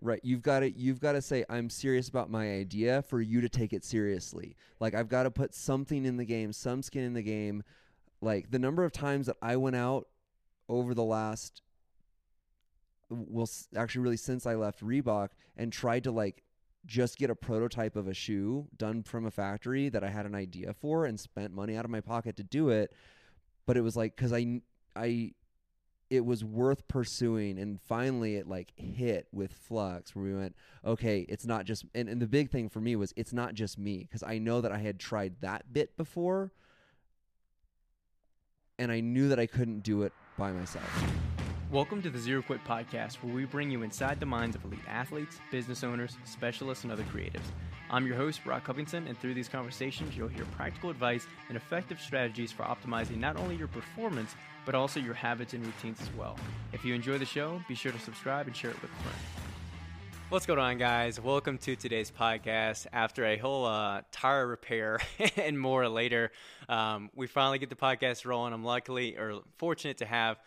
Right. You've got to you've got to say I'm serious about my idea for you to take it seriously. Like I've got to put something in the game, some skin in the game. Like the number of times that I went out over the last well actually really since I left Reebok and tried to like just get a prototype of a shoe done from a factory that I had an idea for and spent money out of my pocket to do it, but it was like cuz I I it was worth pursuing and finally it like hit with flux where we went okay it's not just and, and the big thing for me was it's not just me because i know that i had tried that bit before and i knew that i couldn't do it by myself Welcome to the Zero Quit Podcast, where we bring you inside the minds of elite athletes, business owners, specialists, and other creatives. I'm your host, Brock Covington, and through these conversations, you'll hear practical advice and effective strategies for optimizing not only your performance, but also your habits and routines as well. If you enjoy the show, be sure to subscribe and share it with a friend. What's going on, guys? Welcome to today's podcast. After a whole uh, tire repair and more later, um, we finally get the podcast rolling. I'm luckily or fortunate to have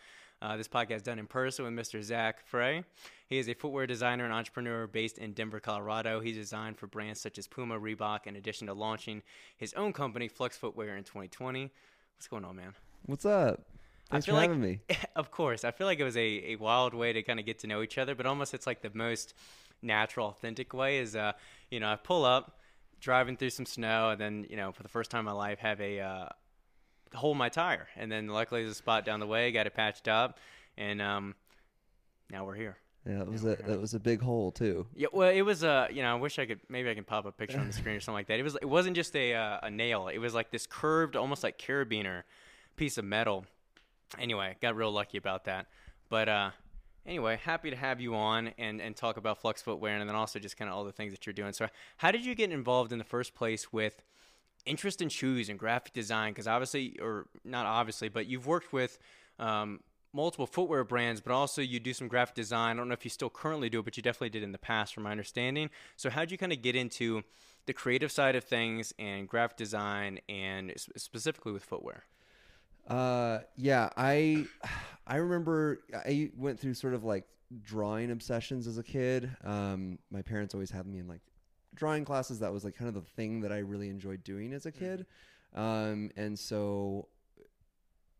uh, this podcast done in person with Mr. Zach Frey. He is a footwear designer and entrepreneur based in Denver, Colorado. He designed for brands such as Puma, Reebok, in addition to launching his own company, Flux Footwear, in 2020. What's going on, man? what's up thanks for feel like- having me of course. I feel like it was a, a wild way to kind of get to know each other, but almost it's like the most natural, authentic way is, uh, you know, I pull up, driving through some snow, and then, you know, for the first time in my life, have a uh, hole my tire. And then luckily there's a spot down the way, got it patched up, and um, now we're here. yeah it was a it was a big hole too Yeah, well, it was uh, you know, I wish I could maybe I can pop a picture on the screen or something like that. It was it wasn't just a uh, a nail. It was like this curved, almost like carabiner piece of metal. Anyway, got real lucky about that. But uh, anyway, happy to have you on and and talk about Flux Footwear and then also just kind of all the things that you're doing. So, how did you get involved in the first place with interest in shoes and graphic design? Because obviously, or not obviously, but you've worked with um, multiple footwear brands, but also you do some graphic design. I don't know if you still currently do it, but you definitely did in the past, from my understanding. So, how'd you kind of get into the creative side of things and graphic design, and specifically with footwear? Uh, yeah, I I remember I went through sort of like drawing obsessions as a kid. Um, my parents always had me in like drawing classes. That was like kind of the thing that I really enjoyed doing as a kid. Um, and so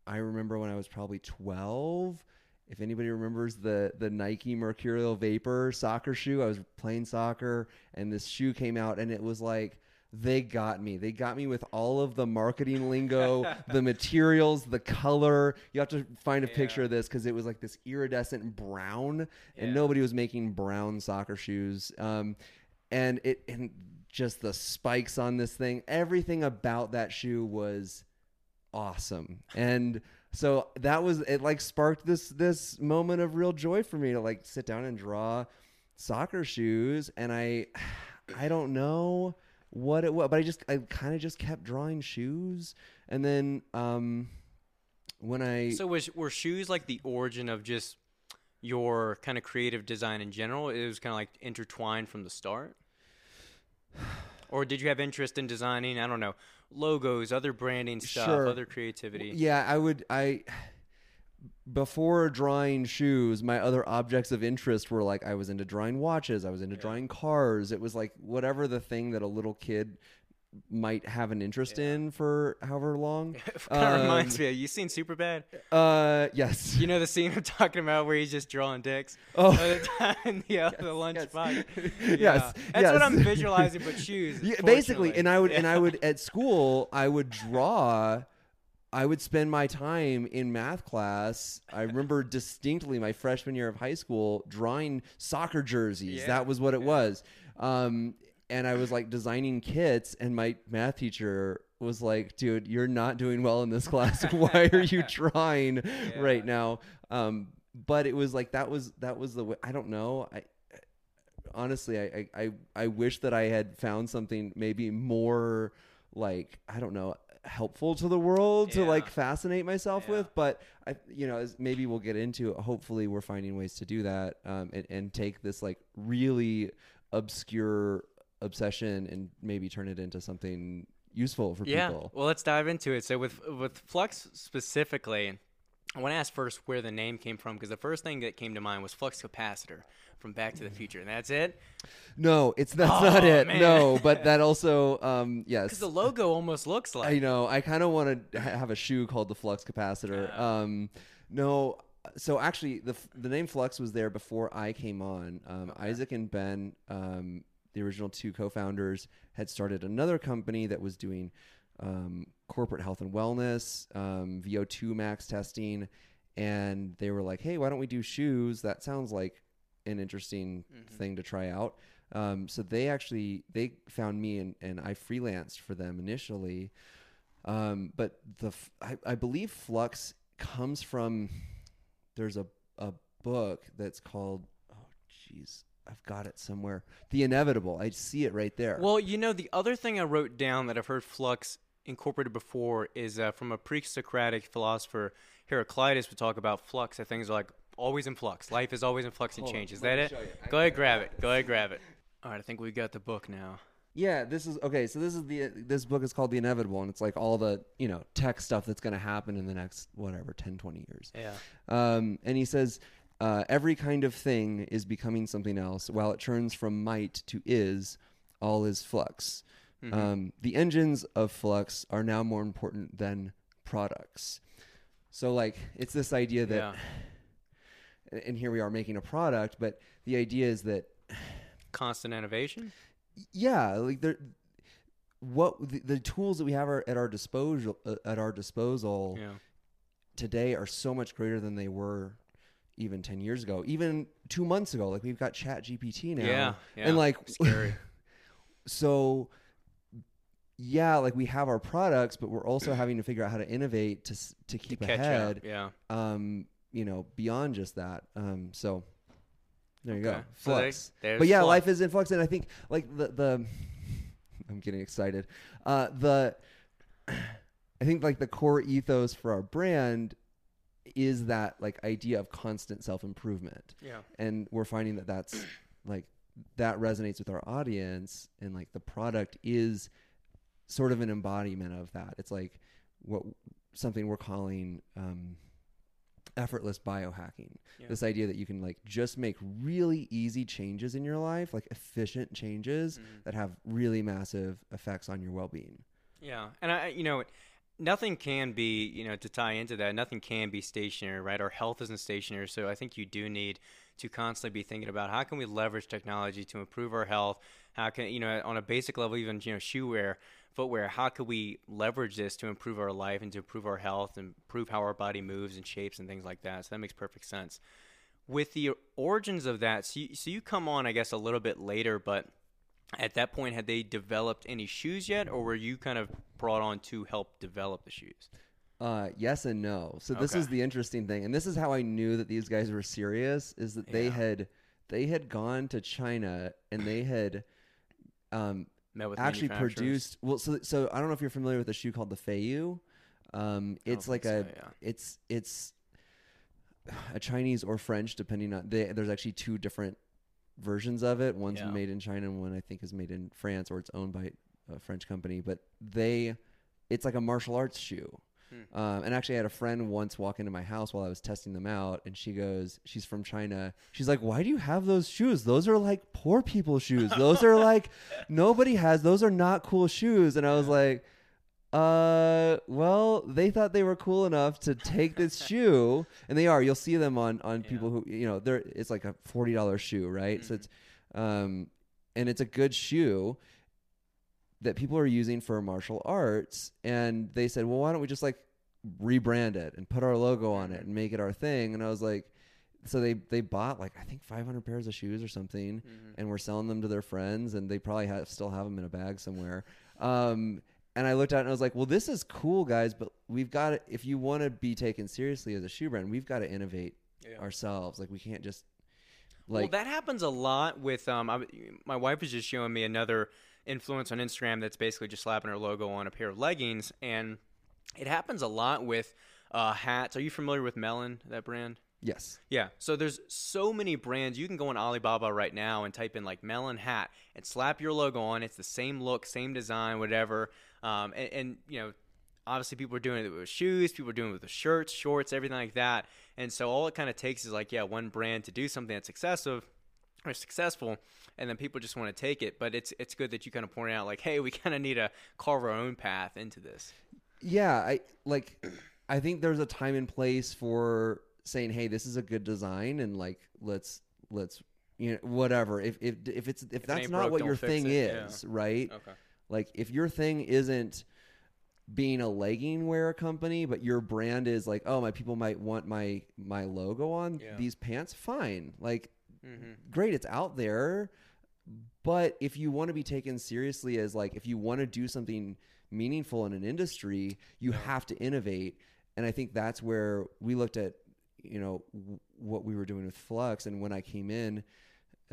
I remember when I was probably twelve. If anybody remembers the the Nike Mercurial Vapor soccer shoe, I was playing soccer and this shoe came out and it was like they got me. They got me with all of the marketing lingo, the materials, the color. You have to find a picture of this because it was like this iridescent brown, and Yeah. nobody was making brown soccer shoes. Um, and it and just the spikes on this thing, everything about that shoe was awesome. And so that was it. Like sparked this this moment of real joy for me to like sit down and draw soccer shoes, and I I don't know what it was, but I just I kind of just kept drawing shoes, and then um when I So, was were shoes like the origin of just your kind of creative design in general? It was kind of like intertwined from the start. Or did you have interest in designing? I don't know logos, other branding stuff, Sure. other creativity. Yeah, I would. I before drawing shoes, my other objects of interest were like I was into drawing watches, I was into drawing cars. It was like whatever the thing that a little kid might have an interest in for however long. kind of reminds Um, me. You seen Superbad? Uh, yes. You know the scene I'm talking about where he's just drawing dicks Oh. the time. Yeah, the lunch yes. box. Yes, Yeah. that's what I'm visualizing. But shoes, Yeah, basically, and I would and I would at school I would draw. I would spend my time in math class. I remember distinctly my freshman year of high school drawing soccer jerseys. Yeah, That was what it yeah. was. Um, and I was like designing kits, and my math teacher was like, "Dude, you're not doing well in this class. Why are you drawing right now?" Um, but it was like that was that was the way. I don't know. I honestly, I, I, I, wish that I had found something maybe more like, I don't know, helpful to the world to like fascinate myself Yeah. with. But I, you know, as maybe we'll get into, hopefully we're finding ways to do that um, and, and take this like really obscure obsession and maybe turn it into something useful for yeah. people. Well, let's dive into it. So with with Flux specifically, I want to ask first where the name came from because the first thing that came to mind was flux capacitor from Back to the Future, and that's it. No, it's that's Oh, not it. man. No, but that also um yes. Because the logo almost looks like. I know. I kind of want to have a shoe called the Flux Capacitor. Yeah. Um, no. So actually, the the name Flux was there before I came on. Um, Isaac and Ben, um, the original two co-founders, had started another company that was doing um, corporate health and wellness, um, VO2 max testing, and they were like, "Hey, why don't we do shoes? That sounds like an interesting thing to try out." Um, so they actually they found me and, and I freelanced for them initially. Um, but the I, I believe Flux comes from there's a a book that's called oh jeez I've got it somewhere The Inevitable I see it right there. Well, you know, the other thing I wrote down that I've heard flux incorporated before is uh, from a pre-Socratic philosopher, Heraclitus, would talk about flux. That things are like always in flux. Life is always in flux and Hold on, change. Is that it? show you. I Go ahead, grab it. Go ahead, grab it. All right, I think we got the book now. Yeah, this is okay. So this is the this book is called The Inevitable, and it's like all the you know tech stuff that's going to happen in the next whatever 10, 20 years. Yeah. Um, and he says uh, every kind of thing is becoming something else. While it turns from might to is, all is flux. Mm-hmm. Um, the engines of flux are now more important than products. So like it's this idea that, Yeah. and here we are making a product, but the idea is that Constant innovation. yeah like there what the, the tools that we have are at our disposal uh, at our disposal Yeah. today are so much greater than they were even 10 years ago even 2 months ago like we've got chat gpt now Yeah. Yeah. and like scary. so yeah like we have our products but we're also having to figure out how to innovate to to keep Catch ahead up. Yeah. um you know beyond just that um so there you go Okay. So there- flux but yeah flux. life is in flux and i think like the the i'm getting excited uh the i think like the core ethos for our brand is that like idea of constant self-improvement Yeah. and we're finding that that's like that resonates with our audience and like the product is sort of an embodiment of that it's like what something we're calling um effortless biohacking Yeah. this idea that you can like just make really easy changes in your life like efficient changes Mhm. that have really massive effects on your well-being Yeah, and I, you know, nothing can be, you know, to tie into that, nothing can be stationary, right? Our health isn't stationary, so I think you do need to constantly be thinking about how can we leverage technology to improve our health? How can, you know, on a basic level, even you know, shoe wear, footwear, how could we leverage this to improve our life and to improve our health and improve how our body moves and shapes and things like that? So that makes perfect sense. With the origins of that, so you, so you come on, I guess, a little bit later, but at that point had they developed any shoes yet or were you kind of brought on to help develop the shoes Uh, yes and no. So this Okay. is the interesting thing, and this is how I knew that these guys were serious. Is that they had they had gone to China and they had um, met with actually produced. Well, so so I don't know if you're familiar with a shoe called the Feiyue. Um, it's like think a so, yeah. it's it's a Chinese or French, depending on. They, there's actually two different versions of it. One's Yeah. made in China, and one I think is made in France, or it's owned by a French company. But they, it's like a martial arts shoe. Hmm. Um, and actually, I had a friend once walk into my house while I was testing them out, and she goes, "She's from China." She's like, "Why do you have those shoes? Those are like poor people shoes. Those are like nobody has. Those are not cool shoes." And I was like, "Uh, well, they thought they were cool enough to take this shoe, and they are. You'll see them on on Yeah. people who you know. They're it's like a forty dollars shoe, right? So Mhm. it's um, and it's a good shoe." that people are using for martial arts and they said well why don't we just like rebrand it and put our logo on it and make it our thing and i was like so they they bought like i think 500 pairs of shoes or something Mhm. and we're selling them to their friends and they probably have still have them in a bag somewhere um and i looked at it and i was like well this is cool guys but we've got to if you want to be taken seriously as a shoe brand we've got to innovate Yeah. ourselves like we can't just well that happens a lot with um I, my wife was just showing me another influence on instagram that's basically just slapping her logo on a pair of leggings and it happens a lot with uh, hats are you familiar with Melin that brand yes Yeah. So there's so many brands. You can go on Alibaba right now and type in like Melin hat and slap your logo on. It's the same look, same design, whatever. Um, and, and you know, obviously people are doing it with shoes, people are doing it with shirts, shorts, everything like that. And so all it kind of takes is like, yeah, one brand to do something that's excessive or successful, and then people just want to take it. But it's it's good that you kind of point out like, hey, we kind of need to carve our own path into this. Yeah, I like. I think there's a time and place for saying, "Hey, this is a good design," and like, let's let's you know whatever. If if if it's if, it that's not broke, what your thing it. Yeah. is, right? Okay. Like if your thing isn't being a legging wear company, but your brand is like, oh, my people might want my my logo on Yeah. these pants. Fine, like Mm-hmm. great, it's out there. But if you want to be taken seriously as like if you want to do something meaningful in an industry, you Yeah. have to innovate. And I think that's where we looked at, you know, w- what we were doing with Flux. And when I came in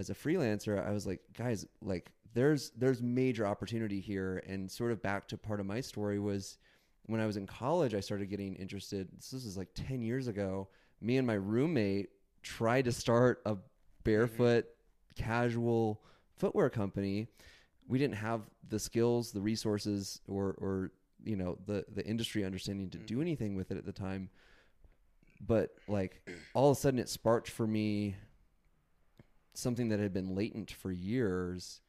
as a freelancer, I was like, guys, like there's there's major opportunity here. And sort of back to part of my story was when I was in college, I started getting interested. This is like ten years ago. Me and my roommate tried to start a barefoot mm-hmm. casual footwear company. We didn't have the skills, the resources, or or you know the the industry understanding to do mm-hmm. anything with it at the time. But like all of a sudden, it sparked for me something that had been latent for years.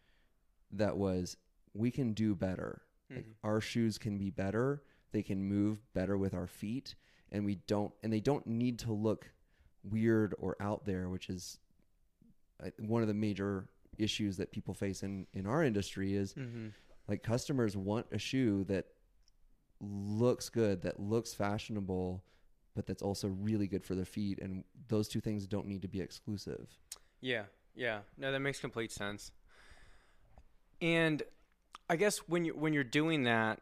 That was we can do better. Like Mhm. our shoes can be better. They can move better with our feet, and we don't. And they don't need to look weird or out there, which is uh, one of the major issues that people face in in our industry is Mm-hmm. like customers want a shoe that looks good that looks fashionable but that's also really good for their feet and those two things don't need to be exclusive Yeah, yeah. No, that makes complete sense. And I guess when you when you're doing that,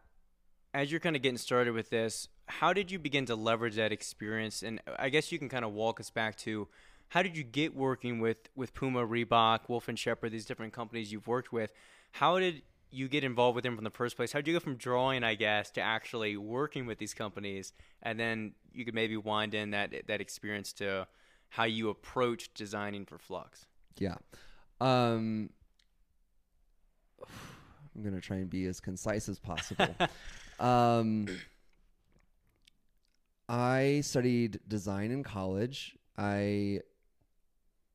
as you're kind of getting started with this, how did you begin to leverage that experience? And I guess you can kind of walk us back to how did you get working with with Puma, Reebok, Wolf and Shepherd, these different companies you've worked with? How did you get involved with them from the first place? How did you go from drawing, I guess, to actually working with these companies? And then you could maybe wind in that that experience to how you approach designing for Flux. yeah um i'm going to try and be as concise as possible um i studied design in college i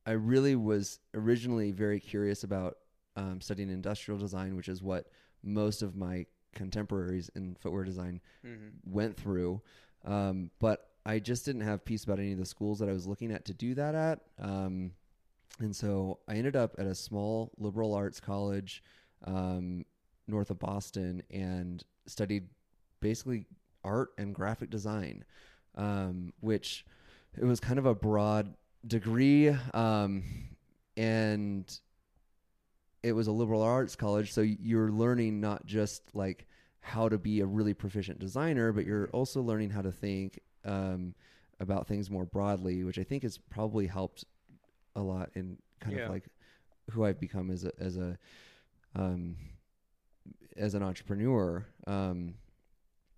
i really was originally very curious about um, studying industrial design which is what most of my contemporaries in footwear design Mm-hmm. went through. Um, but I just didn't have peace about any of the schools that I was looking at to do that at. Um, and so I ended up at a small liberal arts college um, north of Boston and studied basically art and graphic design, um, which it was kind of a broad degree. Um, and it was a liberal arts college. So you're learning not just like how to be a really proficient designer, but you're also learning how to think um, about things more broadly, which I think has probably helped a lot in kind Yeah. of like who I've become as a as a um, as an entrepreneur. Um,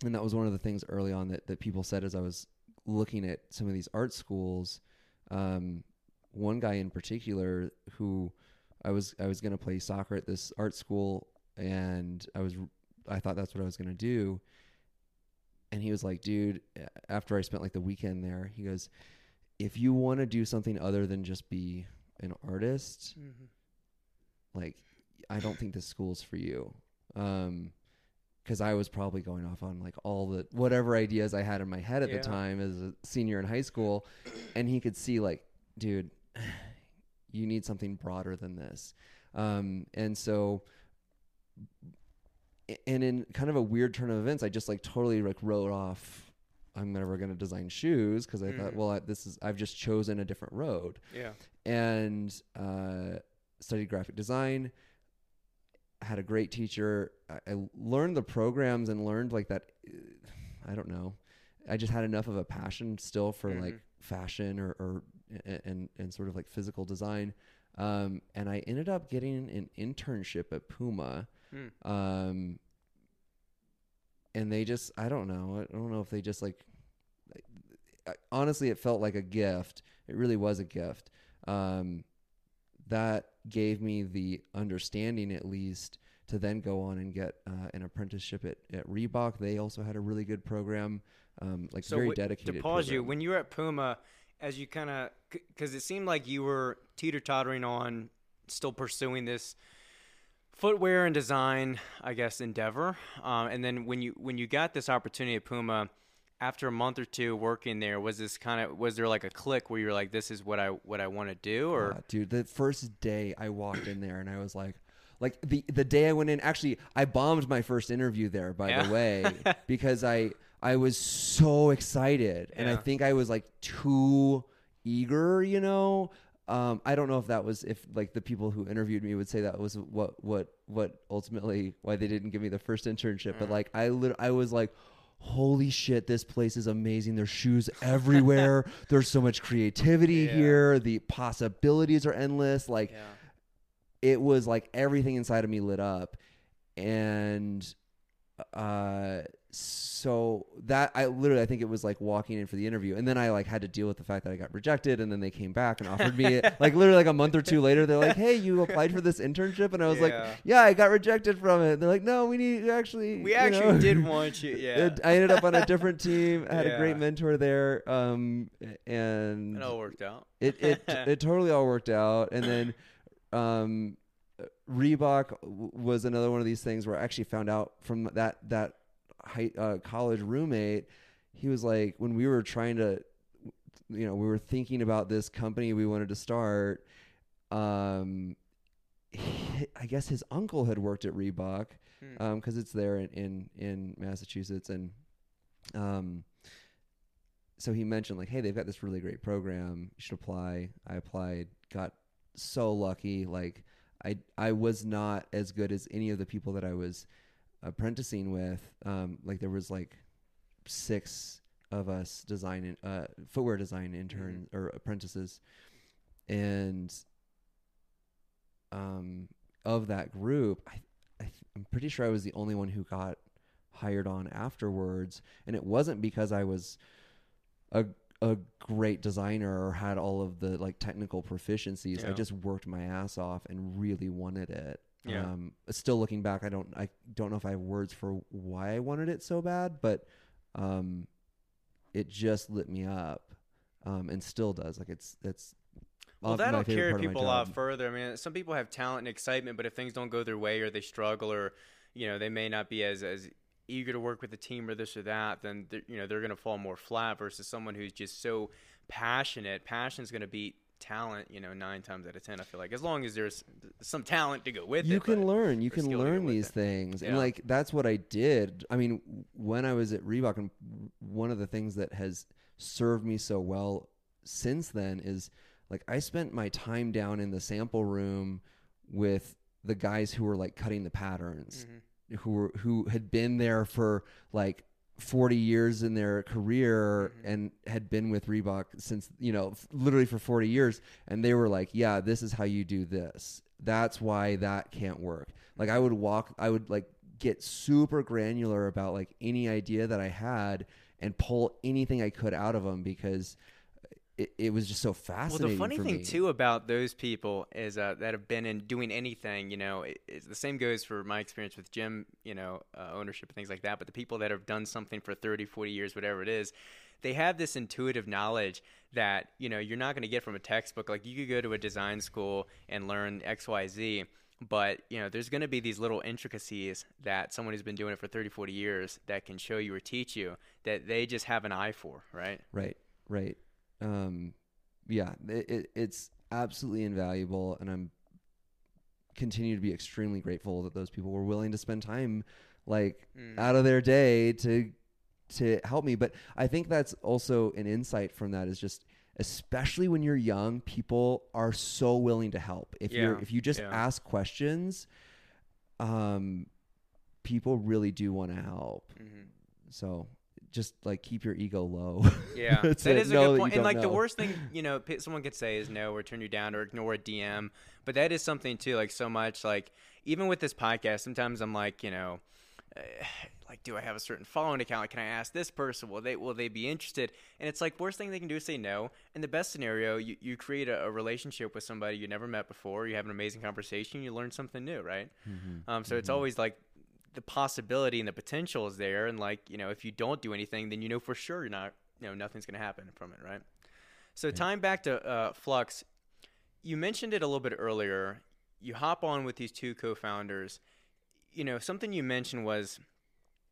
and that was one of the things early on that, that people said as I was looking at some of these art schools. Um, one guy in particular who I was I was going to play soccer at this art school, and I was I thought that's what I was going to do. And he was like, dude, after I spent like the weekend there, he goes, if you want to do something other than just be an artist, Mm-hmm. like I don't think this school's for you. Um, because I was probably going off on like all the whatever ideas I had in my head at Yeah. the time as a senior in high school, and he could see like, dude, you need something broader than this. Um, and so, and in kind of a weird turn of events, I just like totally like wrote off. I'm never going to design shoes because I thought, Mhm. well, I, this is I've just chosen a different road Yeah. and uh, studied graphic design. Had a great teacher. I, I learned the programs and learned like that. I don't know. I just had enough of a passion still for like Mhm. fashion or, or and and sort of like physical design. Um, and I ended up getting an internship at Puma. Hmm. Um, and they just I don't know. I don't know if they just like I- honestly it felt like a gift. It really was a gift. Um, that gave me the understanding at least to then go on and get uh, an apprenticeship at, at Reebok. They also had a really good program, um, like So very wh- dedicated. To pause you, when you were at Puma, as you kind of, because it seemed like you were teeter tottering on still pursuing this footwear and design, I guess, endeavor. Um, and then when you when you got this opportunity at Puma, after a month or two working there, was this kind of was there like a click where you were like, this is what I what I want to do, or Uh, dude, the first day I walked in there and I was like, like the the day I went in, actually, I bombed my first interview there, by Yeah. the way, because I I was so excited and I think I was like too eager, you know. Um, I don't know if that was if like the people who interviewed me would say that was what what what ultimately why they didn't give me the first internship, Mm. but like I lit- I was like. Holy shit, this place is amazing. There's shoes everywhere. There's so much creativity Yeah. here. The possibilities are endless. Like yeah, it was like everything inside of me lit up and uh so that i literally i think it was like walking in for the interview and then i like had to deal with the fact that i got rejected and then they came back and offered me it like literally like a month or two later they're like hey you applied for this internship and i was Yeah. like yeah i got rejected from it they're like no we need actually we actually know." did want you, yeah, i ended up on a different team i had a great mentor there um and it all worked out. it it it totally all worked out and then um Reebok w- was another one of these things where I actually found out from that that high, uh, college roommate he was like when we were trying to you know we were thinking about this company we wanted to start um he- I guess his uncle had worked at Reebok Hmm. because it's there in, in in Massachusetts, and um, so he mentioned like, hey, they've got this really great program. You should apply. I applied, got so lucky. Like, I I was not as good as any of the people that I was apprenticing with. Um, like there was like six of us design uh footwear design interns or apprentices, and um of that group, I, I, I'm pretty sure I was the only one who got hired on afterwards, and it wasn't because I was a a great designer or had all of the like technical proficiencies. I just worked my ass off and really wanted it. Yeah. Um, still looking back, I don't I don't know if I have words for why I wanted it so bad, but um, it just lit me up, um, and still does. Like it's it's Well, that'll carry part of my people a lot further. I mean, some people have talent and excitement, but if things don't go their way or they struggle or, you know, they may not be as, as eager to work with the team or this or that, then, they're- you know, they're going to fall more flat versus someone who's just so passionate. Passion's going to beat talent, you know, nine times out of 10, I feel like. As long as there's some talent to go with it. you it. can learn you can skill to go learn these it. things and like that's what i did i mean when i was at reebok and one of the things that has served me so well since then is like i spent my time down in the sample room with the guys who were like cutting the patterns Mhm. who were who had been there for like 40 years in their career Mhm. and had been with Reebok since you know f- literally for 40 years and they were like yeah this is how you do this that's why that can't work like I would walk I would like get super granular about like any idea that I had and pull anything I could out of them because it, it was just so fascinating. Well, the funny thing me. too about those people is uh, that have been in doing anything. You know, it, the same goes for my experience with gym, you know, uh, ownership and things like that. But the people that have done something for 30, 40 years, whatever it is, they have this intuitive knowledge that you know you're not going to get from a textbook. Like you could go to a design school and learn X, Y, Z. But you know, there's going to be these little intricacies that someone who's been doing it for 30, 40 years that can show you or teach you that they just have an eye for, right? Right, right. Um, yeah, it, it, it's absolutely invaluable, and I'm continue to be extremely grateful that those people were willing to spend time, like Mm. out of their day to to help me. But I think that's also an insight from that is just especially when you're young, people are so willing to help. If you're if you just yeah. ask questions, um, people really do want to help. hmm So just like keep your ego low. Yeah, that it. is a Know good point. And like the worst thing, you know, someone could say is no or turn you down or ignore a DM. But that is something too. Like so much. Like even with this podcast, sometimes I'm like, you know, uh, like, do I have a certain following account? Can I ask this person? Will they will they be interested? And it's like worst thing they can do is say no. In the best scenario, you, you create a, a relationship with somebody you never met before. You have an amazing conversation. You learn something new, right? Mm-hmm. Um, so it's always like the possibility and the potential is there. And like you know, if you don't do anything, then you know for sure you're not you know nothing's going to happen from it, right? So time back to uh, Flux, you mentioned it a little bit earlier. You hop on with these two co-founders. You know, something you mentioned was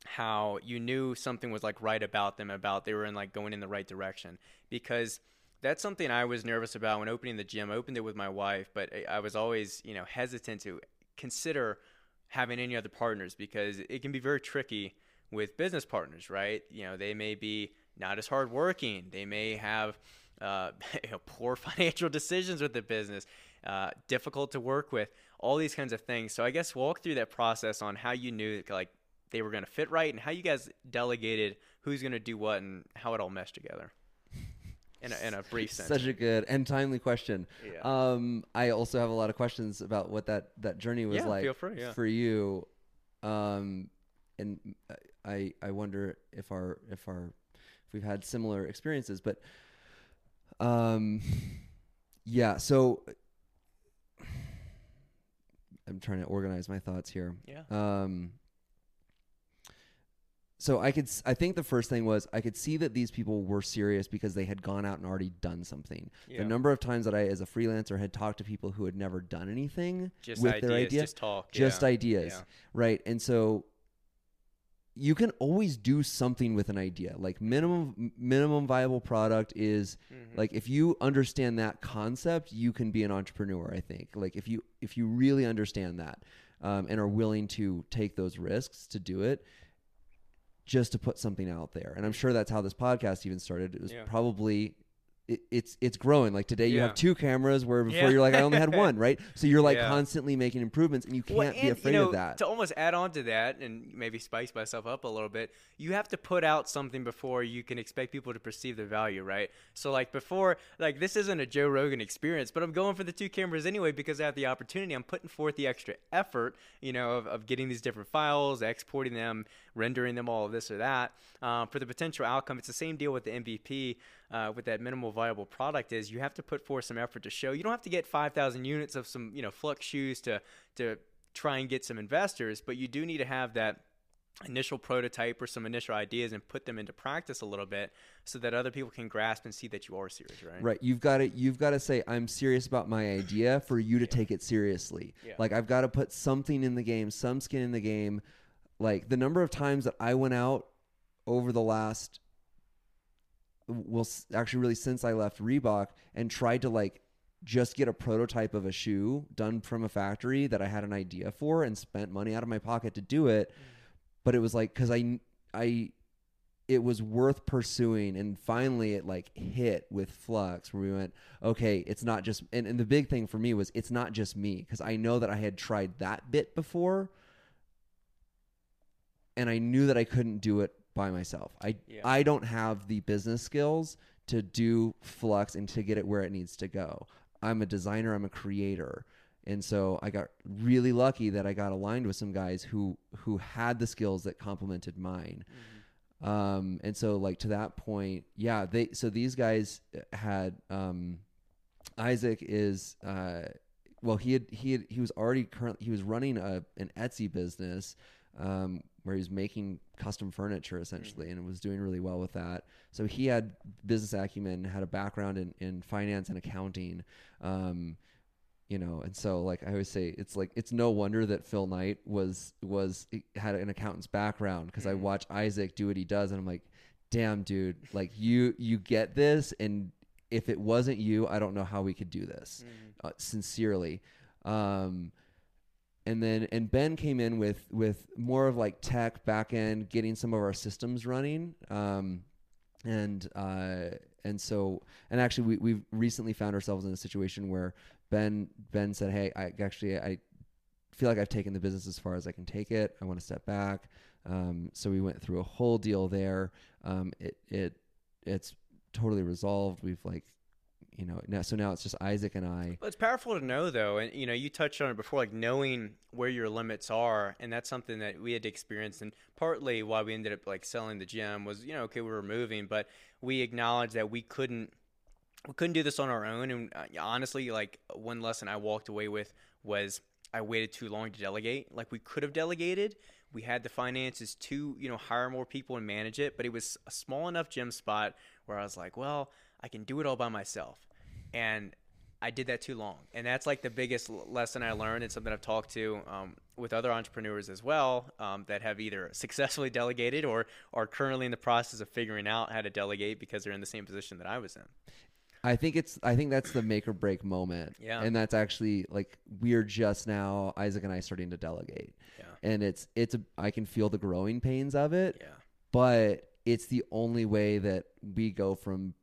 how you knew something was like right about them, about they were in like going in the right direction because that's something I was nervous about when opening the gym. I opened it with my wife, but I was always, you know, hesitant to consider having any other partners because it can be very tricky with business partners, right? You know, they may be not as hardworking. They may have uh, you know, poor financial decisions with the business, uh, difficult to work with, all these kinds of things. So I guess walk through that process on how you knew like they were going to fit right and how you guys delegated who's going to do what and how it all meshed together. In a, in a brief sense. Such a good and timely question. Yeah. Um, I also have a lot of questions about what that that journey was Yeah, like free, yeah. for you. Um, and I I wonder if our if our if we've had similar experiences, but um, yeah. So I'm trying to organize my thoughts here. Yeah. Um, so I could, I think the first thing was I could see that these people were serious because they had gone out and already done something. Yeah. The number of times that I, as a freelancer, had talked to people who had never done anything Just with ideas, their idea, just talk. just yeah. ideas, Yeah. right? And so you can always do something with an idea. Like minimum minimum viable product is Mhm. like if you understand that concept, you can be an entrepreneur. I think like if you if you really understand that um, and are willing to take those risks to do it, just to put something out there. And I'm sure that's how this podcast even started. It was Yeah. probably. It, it's it's growing. Like today, you Yeah. have two cameras, where before Yeah. you're like I only had one, right? So you're like Yeah. constantly making improvements, and you can't Well, be afraid you know, of that. To almost add on to that and maybe spice myself up a little bit, you have to put out something before you can expect people to perceive the value, right? So like before, like this isn't a Joe Rogan experience, but I'm going for the two cameras anyway because I have the opportunity. I'm putting forth the extra effort, you know, of, of getting these different files, exporting them, rendering them, all of this or that. Um, for the potential outcome, it's the same deal with the MVP. Uh, with that minimal viable product is you have to put forth some effort to show you don't have to get 5000 units of some you know flux shoes to to try and get some investors, but you do need to have that initial prototype or some initial ideas and put them into practice a little bit so that other people can grasp and see that you are serious, right? Right. You've got to you've got to say I'm serious about my idea for you to take it seriously. Yeah. Like I've got to put something in the game, some skin in the game. Like the number of times that I went out over the last well actually really since I left Reebok and tried to like just get a prototype of a shoe done from a factory that I had an idea for and spent money out of my pocket to do it. But it was like cuz I I it was worth pursuing and finally it like hit with flux where we went okay it's not just and, and the big thing for me was it's not just me because i know that i had tried that bit before and i knew that i couldn't do it by myself. I Yeah. i don't have the business skills to do flux and to get it where it needs to go. I'm a designer i'm a creator. And so i got really lucky that i got aligned with some guys who who had the skills that complemented mine. Um and so like to that point yeah they so these guys had um isaac is uh well he had he had he was already currently he was running a an etsy business um where he was making custom furniture essentially and was doing really well with that so he had business acumen had a background in in finance and accounting um you know and so like i always say it's like it's no wonder that phil knight was was had an accountant's background because i Mhm. watch isaac do what he does and i'm like damn dude like you you get this and if it wasn't you i don't know how we could do this Mhm. uh, sincerely um and then and ben came in with with more of like tech back end getting some of our systems running. Um and uh and so and actually we we've recently found ourselves in a situation where ben ben said hey i actually i feel like i've taken the business as far as i can take it. I want to step back. Um so we went through a whole deal there. Um it it it's totally resolved. We've like you know, now, so now it's just Isaac and I. Well, it's powerful to know though, and you know, you touched on it before, like knowing where your limits are, and that's something that we had to experience. And partly why we ended up like selling the gym was, you know, okay, we were moving, but we acknowledged that we couldn't we couldn't do this on our own. And uh, honestly, like one lesson I walked away with was I waited too long to delegate. Like we could have delegated. We had the finances to, you know, hire more people and manage it, but it was a small enough gym spot where I was like, well, I can do it all by myself. And I did that too long. And that's like the biggest lesson I learned and something I've talked to um, with other entrepreneurs as well um, that have either successfully delegated or are currently in the process of figuring out how to delegate because they're in the same position that I was in. I think it's I think that's the make or break moment. Yeah. And that's actually like we're just now Isaac and I starting to delegate. Yeah. And it's it's a I can feel the growing pains of it, Yeah. but it's the only way that we go from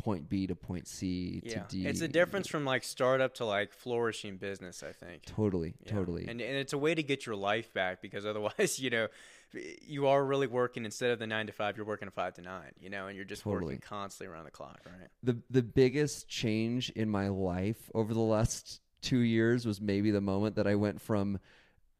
point B to point C Yeah. to D. It's a difference from like startup to like flourishing business, I think. Totally, Yeah. totally. And and it's a way to get your life back because otherwise, you know, you are really working instead of the nine to five, you're working a five to nine, you know, and you're just Totally. working constantly around the clock, right? the the biggest change in my life over the last two years was maybe the moment that I went from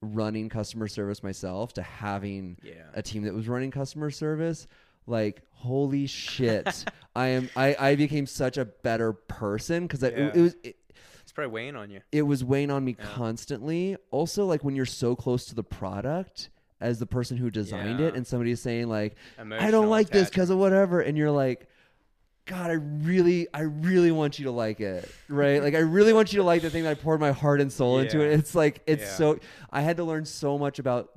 running customer service myself to having Yeah. a team that was running customer service. Like holy shit, I am I I became such a better person because Yeah. it, it was. It, It's probably weighing on you. it was weighing on me Yeah. constantly. Also, like when you're so close to the product as the person who designed it, Yeah. and somebody's saying like, "I don't like this because of whatever," and you're like, "God, I really, I really want you to like it, right? like, I really want you to like the thing that I poured my heart and soul into it." It's like it's so. I had to learn so much about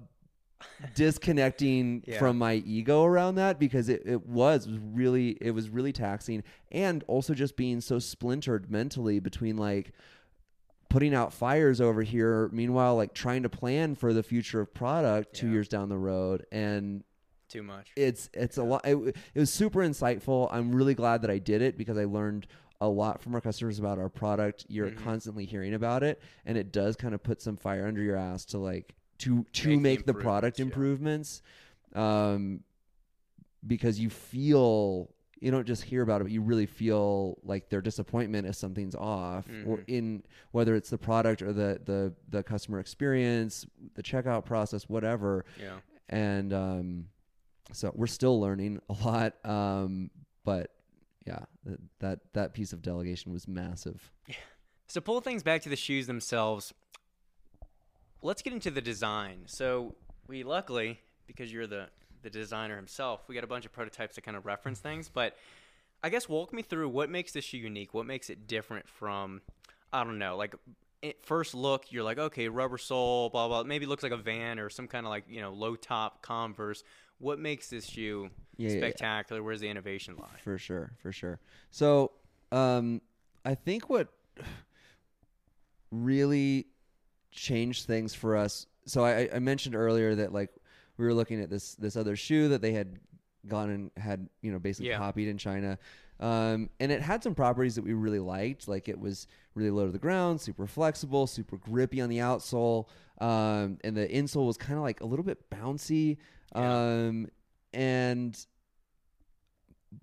disconnecting Yeah. from my ego around that because it, it was really it was really taxing and also just being so splintered mentally between like putting out fires over here meanwhile like trying to plan for the future of product two years down the road and Too much. it's it's a lot it, it was super insightful i'm really glad that i did it because i learned a lot from our customers about our product you're Mhm. constantly hearing about it and it does kind of put some fire under your ass to like to to Make make, the product improvements, improvements um because you feel you don't just hear about it but you really feel like their disappointment if something's off or Mhm. in whether it's the product or the the the customer experience the checkout process whatever Yeah. and um, so we're still learning a lot. Um, but yeah, that that piece of delegation was massive. yeah So pull things back to the shoes themselves. Let's get into the design. So we luckily, because you're the the designer himself, we got a bunch of prototypes to kind of reference things. But I guess walk me through what makes this shoe unique. What makes it different from, I don't know, like first look, you're like, okay, rubber sole, blah blah. Maybe it looks like a Van or some kind of like you know low top Converse. What makes this shoe Yeah, yeah, yeah. spectacular? Where's the innovation lie? For sure, for sure. So um, I think what really changed things for us. So I, I mentioned earlier that like we were looking at this this other shoe that they had gone and had you know basically Yeah. copied in China, um, and it had some properties that we really liked. Like it was really low to the ground, super flexible, super grippy on the outsole, um, and the insole was kind of like a little bit bouncy, Yeah. um, and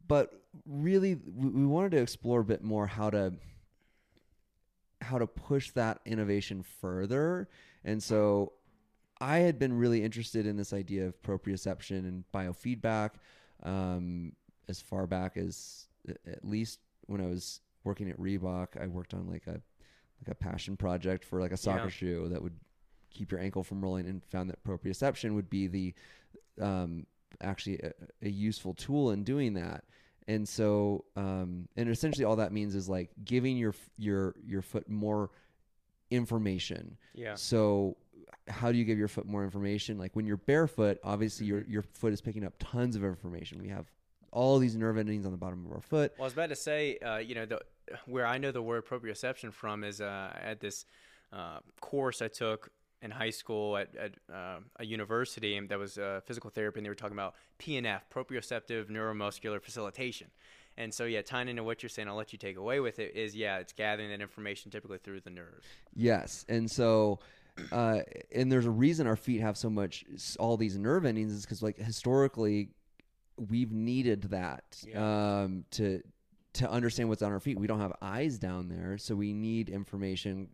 but really we, we wanted to explore a bit more how to how to push that innovation further and so i had been really interested in this idea of proprioception and biofeedback um, as far back as at least when i was working at reebok i worked on like a like a passion project for like a soccer Yeah. shoe that would keep your ankle from rolling and found that proprioception would be the um, actually a, a useful tool in doing that. And so, um, and essentially, all that means is like giving your your your foot more information. Yeah. So, how do you give your foot more information? Like when you're barefoot, obviously your your foot is picking up tons of information. We have all these nerve endings on the bottom of our foot. Well, I was about to say, uh, you know, the, where I know the word proprioception from is uh, at this uh, course I took in high school at, at uh, a university, that was uh, physical therapy, and they were talking about PNF, proprioceptive neuromuscular facilitation. And so, yeah, tying into what you're saying, I'll let you take away with it. Is yeah, it's gathering that information typically through the nerves. Yes, and so, uh, and there's a reason our feet have so much all these nerve endings is because like historically, we've needed that Yeah. um, to to understand what's on our feet. We don't have eyes down there, so we need information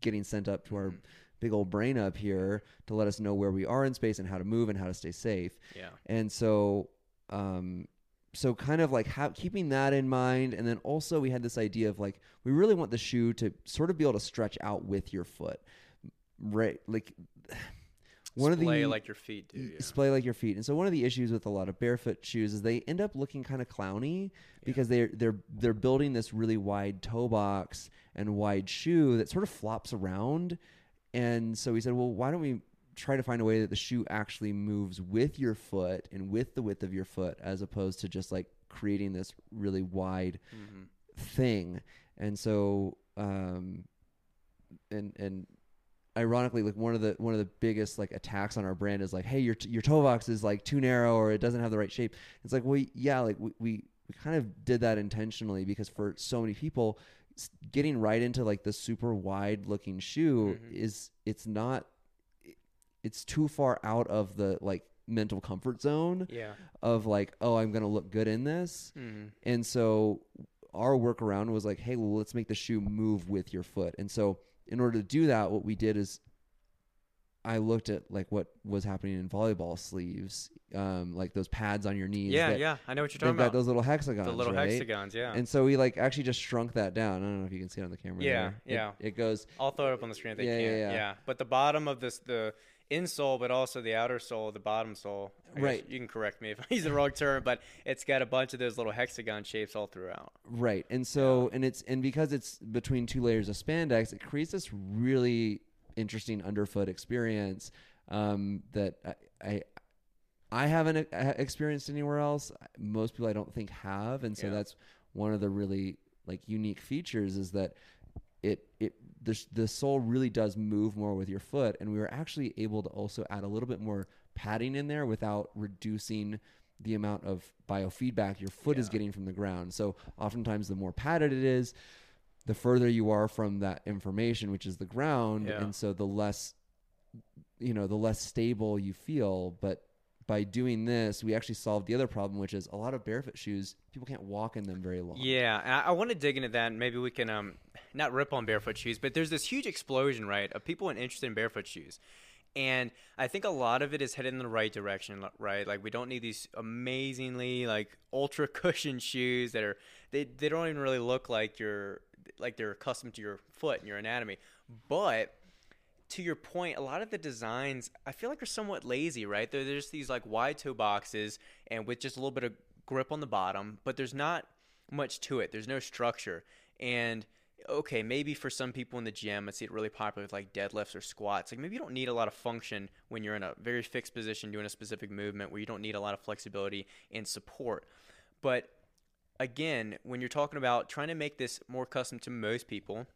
getting sent up to our Mhm. Big old brain up here to let us know where we are in space and how to move and how to stay safe. Yeah. And so, um, so kind of like how, keeping that in mind, and then also we had this idea of like we really want the shoe to sort of be able to stretch out with your foot, right? Like one of Splay the like your feet do. Yeah. splay like your feet. And so one of the issues with a lot of barefoot shoes is they end up looking kind of clowny because they're they're they're building this really wide toe box and wide shoe that sort of flops around. And so he said, well, why don't we try to find a way that the shoe actually moves with your foot and with the width of your foot as opposed to just like creating this really wide Mhm. thing. And so um and and ironically like one of the one of the biggest like attacks on our brand is like hey your your toe box is like too narrow or it doesn't have the right shape it's like well yeah like we we, we kind of did that intentionally because for so many people getting right into like the super wide looking shoe Mhm. is it's not it's too far out of the like mental comfort zone Yeah. of like oh i'm gonna look good in this Mhm. and so our workaround was like, hey, well, let's make the shoe move with your foot. And so in order to do that, what we did is I looked at like what was happening in volleyball sleeves, um, like those pads on your knees. Yeah, yeah. I know what you're talking about. those little hexagons. the little right? hexagons. Yeah. And so we like actually just shrunk that down. I don't know if you can see it on the camera. Yeah, there. Yeah. It, goes. I'll throw it up on the screen if they Yeah, can. yeah, yeah. But the bottom of this, the insole, but also the outer sole, the bottom sole. I Right. You can correct me if I use the wrong term, but it's got a bunch of those little hexagon shapes all throughout. Right. And so and it's and because it's between two layers of spandex, it creates this really interesting underfoot experience um, that I, I I haven't experienced anywhere else. Most people I don't think have, and so Yeah. that's one of the really like unique features is that it it the the sole really does move more with your foot, and we were actually able to also add a little bit more padding in there without reducing the amount of biofeedback your foot is getting from the ground. So oftentimes the more padded it is, the further you are from that information, which is the ground, Yeah. and so the less you know the less stable you feel. But by doing this, we actually solved the other problem, which is a lot of barefoot shoes people can't walk in them very long. Yeah, I, I want to dig into that. and Maybe we can um, not rip on barefoot shoes, but there's this huge explosion, right, of people interested in barefoot shoes. And I think a lot of it is headed in the right direction, right? Like we don't need these amazingly like ultra cushion shoes that are they, they don't even really look like you're like they're accustomed to your foot and your anatomy. But to your point, a lot of the designs I feel like are somewhat lazy, right? They're there's these like wide toe boxes and with just a little bit of grip on the bottom, but there's not much to it. There's no structure. And okay, maybe for some people in the gym, I see it really popular with like deadlifts or squats. Like maybe you don't need a lot of function when you're in a very fixed position doing a specific movement where you don't need a lot of flexibility and support. But again, when you're talking about trying to make this more custom to most people,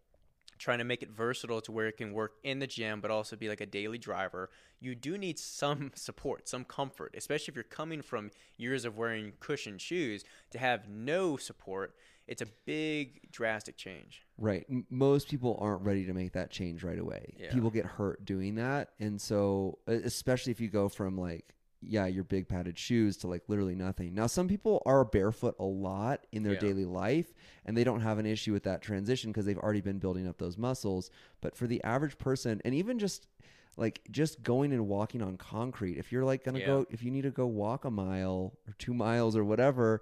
trying to make it versatile to where it can work in the gym but also be like a daily driver, you do need some support, some comfort, especially if you're coming from years of wearing cushioned shoes to have no support. It's a big drastic change. Right. Most people aren't ready to make that change right away. Yeah. People get hurt doing that. And so, especially if you go from like, yeah, your big padded shoes to like literally nothing. Now, some people are barefoot a lot in their Yeah. daily life and they don't have an issue with that transition because they've already been building up those muscles. But for the average person, and even just like just going and walking on concrete, if you're like going to Yeah. go, if you need to go walk a mile or two miles or whatever,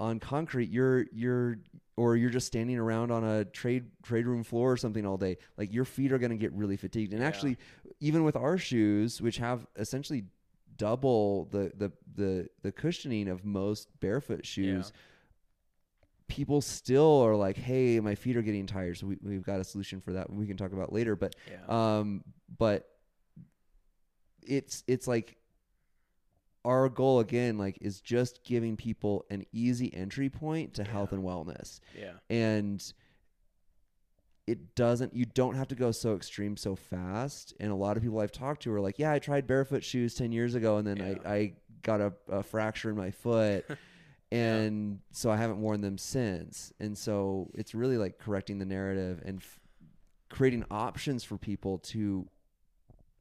on concrete you're you're or you're just standing around on a trade trade room floor or something all day like your feet are going to get really fatigued and Yeah. actually even with our shoes which have essentially double the the the, the cushioning of most barefoot shoes people still are like hey my feet are getting tired so we, we've got a solution for that we can talk about later but Yeah. um but it's it's like our goal again like is just giving people an easy entry point to health and wellness. Yeah. and it doesn't you don't have to go so extreme so fast. And a lot of people i've talked to are like yeah i tried barefoot shoes 10 years ago and then Yeah. I, I got a, a fracture in my foot. And so i haven't worn them since. And so it's really like correcting the narrative and f- creating options for people to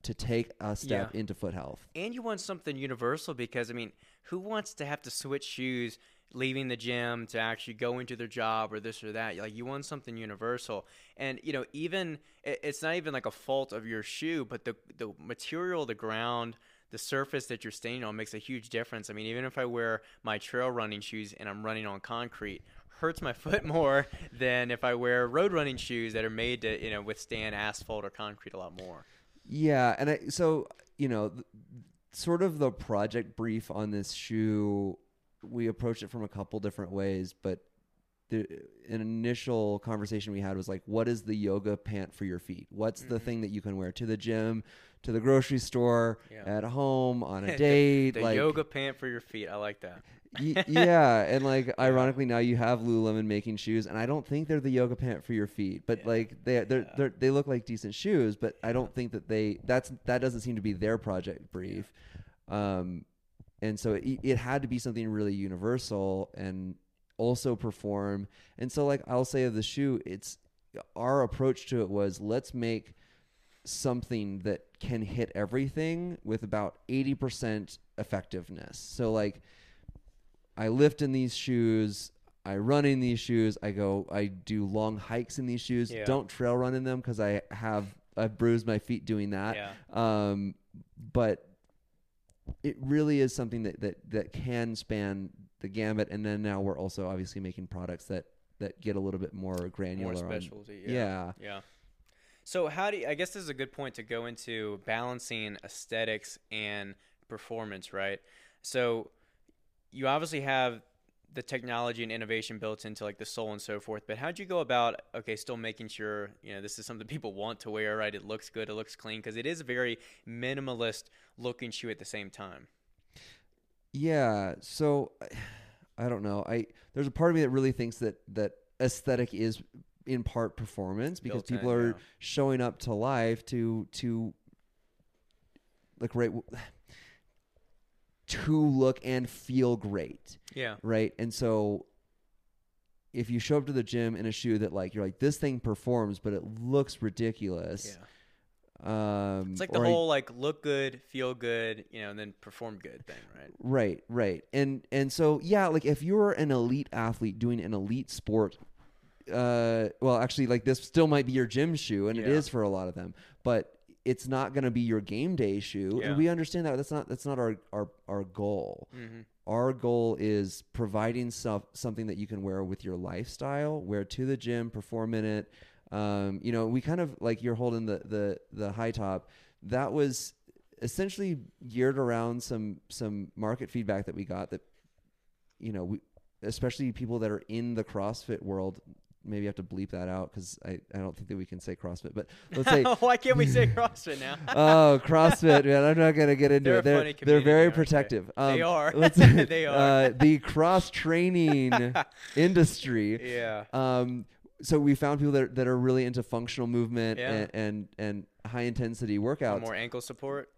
to take a step into foot health and you want something universal because I mean, who wants to have to switch shoes leaving the gym to actually go into their job or this or that. Like you want something universal, and you know even it's not even like a fault of your shoe, but the the material, the ground, the surface that you're standing on makes a huge difference. I mean, even if I wear my trail running shoes and I'm running on concrete, hurts my foot more than if I wear road running shoes that are made to you know withstand asphalt or concrete a lot more. Yeah, and I, so you know, sort of the project brief on this shoe, we approached it from a couple different ways, but the an initial conversation we had was like, what is the yoga pant for your feet? What's mm-hmm. the thing that you can wear to the gym, to the grocery store, yeah. at home, on a date? the, the like, yoga pant for your feet. I like that yeah, and like ironically now you have Lululemon making shoes, and I don't think they're the yoga pant for your feet, but yeah. like they they yeah. they look like decent shoes, but I don't think that they that's that doesn't seem to be their project brief, um, and so it, it had to be something really universal and also perform, and so like I'll say of the shoe, it's our approach to it was let's make something that can hit everything with about 80% effectiveness. So like I lift in these shoes. I run in these shoes. I go. I do long hikes in these shoes. Yeah. Don't trail run in them because I have I've bruised my feet doing that. Yeah. Um, but it really is something that that that can span the gambit. And then now we're also obviously making products that that get a little bit more granular. More specialty. On, yeah. yeah. Yeah. So how do you, I guess this is a good point to go into balancing aesthetics and performance, right? So you obviously have the technology and innovation built into like the sole and so forth but how'd you go about okay still making sure you know this is something people want to wear right it looks good it looks clean because it is a very minimalist looking shoe at the same time yeah so i don't know i there's a part of me that really thinks that that aesthetic is in part performance because built people in, are yeah. showing up to life to to like right to look and feel great. Yeah. Right. And so if you show up to the gym in a shoe that like you're like this thing performs but it looks ridiculous. Yeah. Um, it's like the whole I, like look good, feel good, you know, and then perform good thing, right? Right, right. And and so yeah, like if you're an elite athlete doing an elite sport, uh, well, actually, like this still might be your gym shoe, and yeah. it is for a lot of them. But it's not going to be your game day shoe yeah. and we understand that that's not that's not our our, our goal mm-hmm. our goal is providing stuff something that you can wear with your lifestyle wear to the gym perform in it um, you know we kind of like you're holding the the the high top that was essentially geared around some some market feedback that we got that you know we especially people that are in the CrossFit world maybe have to bleep that out because I, I don't think that we can say CrossFit. But let's say why can't we say CrossFit now? oh, CrossFit, man! I'm not gonna get into they're it. They're they're very protective. Um, they are. they are. Uh, the cross training industry. Yeah. Um. So we found people that that are really into functional movement yeah. and, and and high intensity workouts. more ankle support.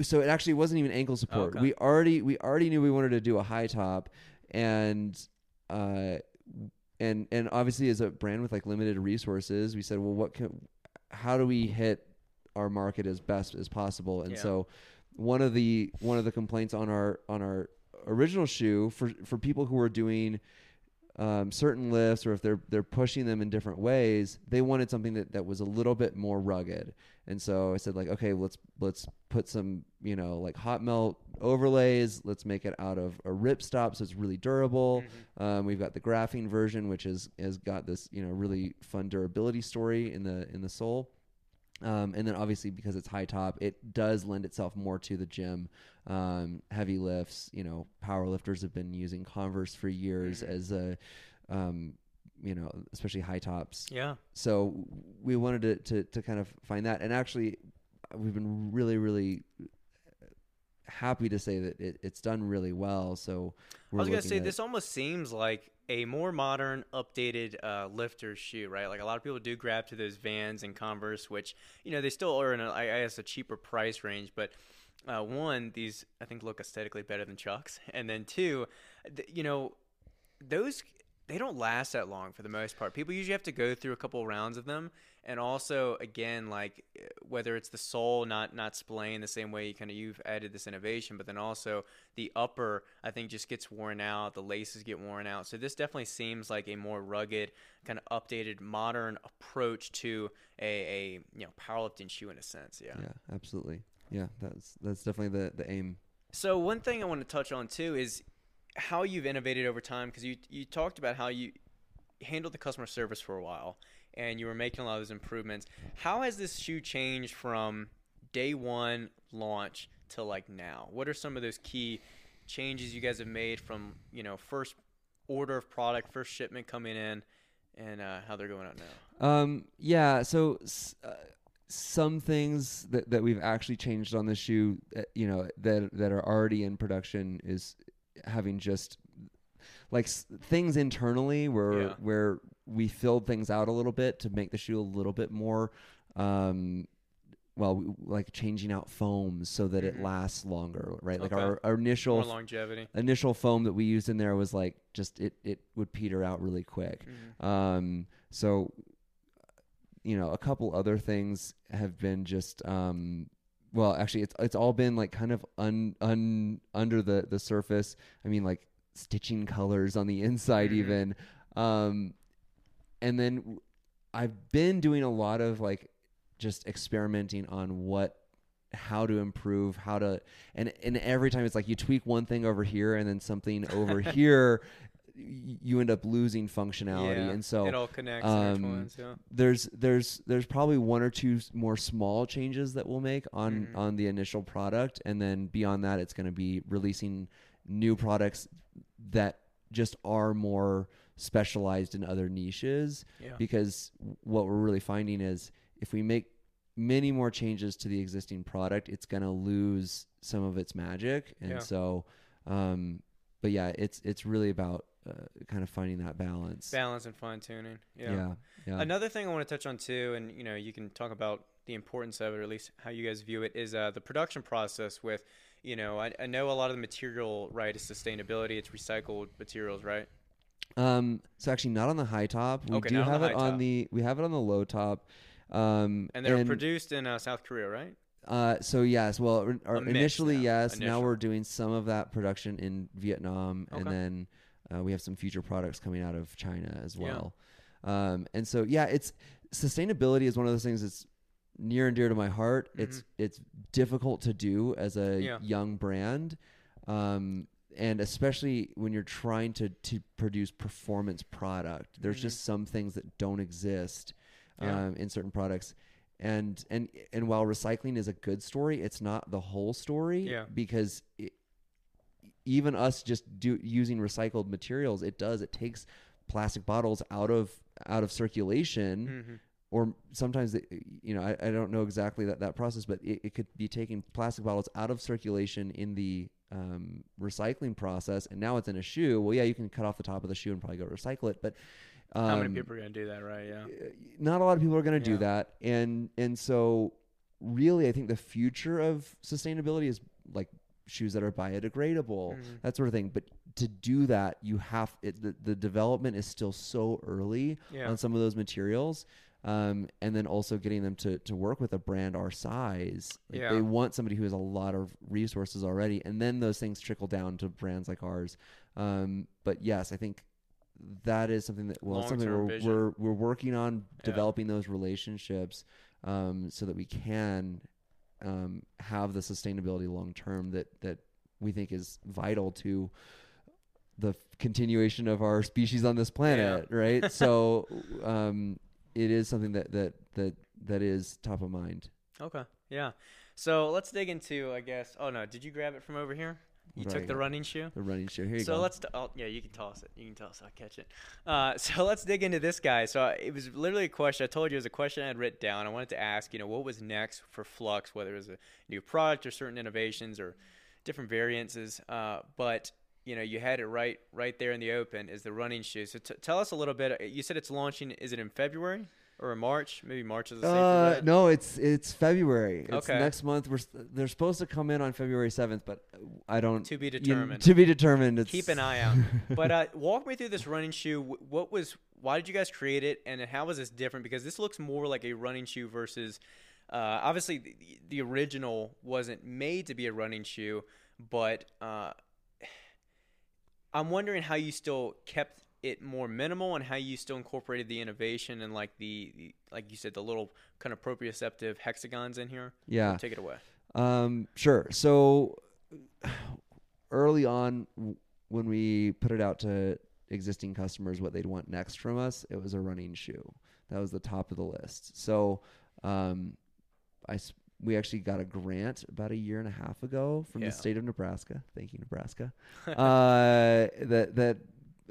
So it actually wasn't even ankle support. Okay. We already we already knew we wanted to do a high top, and uh, and and obviously as a brand with like limited resources, we said, well, what can, how do we hit our market as best as possible? And yeah. so one of the one of the complaints on our on our original shoe for for people who are doing um, certain lifts or if they're they're pushing them in different ways, they wanted something that, that was a little bit more rugged. And so I said like, okay, let's let's put some you know like hot melt overlays. Let's make it out of a rip stop so it's really durable. Mm-hmm. Um, we've got the graphene version, which is has got this you know really fun durability story in the in the sole. Um, and then obviously because it's high top, it does lend itself more to the gym. Um, heavy lifts, you know, power lifters have been using Converse for years mm-hmm. as a, um, you know, especially high tops. Yeah. So we wanted to, to, to kind of find that. And actually, we've been really, really happy to say that it, it's done really well. So I was going to say, this almost seems like a more modern, updated uh, lifter shoe, right? Like a lot of people do grab to those Vans and Converse, which you know they still are in a, I guess a cheaper price range, but uh, one, these I think look aesthetically better than Chucks, and then two, th- you know, those they don't last that long for the most part. People usually have to go through a couple rounds of them, and also again, like eh, whether it's the sole not not splaying the same way you kind of you've added this innovation, but then also the upper I think just gets worn out, the laces get worn out. So this definitely seems like a more rugged, kind of updated, modern approach to a, a you know powerlifting shoe in a sense. Yeah. Yeah, absolutely. Yeah, that's that's definitely the the aim. So one thing I want to touch on too is how you've innovated over time because you you talked about how you handled the customer service for a while and you were making a lot of those improvements. How has this shoe changed from day one launch to like now? What are some of those key changes you guys have made from you know first order of product, first shipment coming in, and uh, how they're going out now? Um, yeah. So uh, some things that, that we've actually changed on the shoe, uh, you know, that that are already in production is having just like s- things internally where Yeah. where we filled things out a little bit to make the shoe a little bit more um well we, like changing out foams so that Mhm. it lasts longer right like Okay. our, our initial More longevity. initial foam that we used in there was like just it it would peter out really quick Mhm. um, so, you know, a couple other things have been just, um, well, actually, it's it's all been like kind of un, un under the the surface. I mean, like stitching colors on the inside, Mhm. even. Um, and then i've been doing a lot of like just experimenting on what how to improve how to and and every time it's like you tweak one thing over here and then something over here you end up losing functionality Yeah, and so it all connects. um, yeah. there's there's there's probably one or two more small changes that we'll make on Mhm. on the initial product and then beyond that it's going to be releasing new products that just are more specialized in other niches Yeah. because what we're really finding is if we make many more changes to the existing product it's going to lose some of its magic and so um but yeah it's it's really about uh, kind of finding that balance Balance and fine tuning. yeah yeah, Another thing I want to touch on too, and you know, you can talk about the importance of it, or at least how you guys view it, is uh, the production process. With, you know, I, I know a lot of the material, right, is sustainability. It's recycled materials, right? Um, so actually not on the high top. We Okay, do have it on top. the we have it on the low top. Um, And they're produced in uh, South Korea, right? Uh, so yes, well, or, or A mix initially now, yes. initial. Now we're doing some of that production in Vietnam, and then uh, we have some future products coming out of China as Yeah. well. Um, and so yeah, it's sustainability is one of those things that's near and dear to my heart. It's it's difficult to do as a Mm-hmm. Yeah. young brand, um, and especially when you're trying to to produce performance product. There's Mhm. just some things that don't exist Yeah. um, in certain products. And and and while recycling is a good story, it's not the whole story. Yeah. Because it, even us just do using recycled materials, it does. It takes plastic bottles out of out of circulation Mm-hmm. or sometimes you know I, I don't know exactly that, that process but it, it could be taking plastic bottles out of circulation in the um, recycling process and now it's in a shoe well yeah you can cut off the top of the shoe and probably go recycle it but um, How many people are going to do that, right? Yeah. not a lot of people are going to do that and and so really i think the future of sustainability is like shoes that are biodegradable Mhm. that sort of thing but to do that you have it the, the development is still so early Yeah. on some of those materials um, and then also getting them to, to work with a brand our size like Yeah. they want somebody who has a lot of resources already and then those things trickle down to brands like ours um, but yes i think that is something that well something we're, we're we're working on Yeah. developing those relationships um, so that we can um, have the sustainability long term that that we think is vital to the continuation of our species on this planet, right? so um, it is something that that that that is top of mind. Okay. Yeah. So let's dig into, I guess. Oh no, did you grab it from over here? You took the running shoe. The running shoe. Here you so go. let's. T- oh, yeah, you can toss it. You can toss. it. I'll catch it. Uh, so let's dig into this guy. So I- it was literally a question. I told you it was a question I had written down. I wanted to ask, you know, what was next for Flux, whether it was a new product or certain innovations or different variances. Uh, but you know, you had it right, right there in the open is the running shoe. So t- tell us a little bit. You said it's launching. Is it in February? Or March? Maybe March is safer Uh, no, it's it's February. It's Okay. next month. We're they're supposed to come in on February seventh, but I don't. To be you- determined. to be determined. It's, Keep an eye out. but uh, walk me through this running shoe. What was? Why did you guys create it? And how was this different? Because this looks more like a running shoe versus. Uh, obviously, the, the original wasn't made to be a running shoe, but uh, I'm wondering how you still kept it more minimal and how you still incorporated the innovation and like the, the like you said the little kind of proprioceptive hexagons in here. yeah. Take it away. Um, sure. So early on, when we put it out to existing customers, what they'd want next from us, it was a running shoe. That was the top of the list. So, um, I we actually got a grant about a year and a half ago from Yeah. the state of Nebraska. Thank you, Nebraska. uh, that that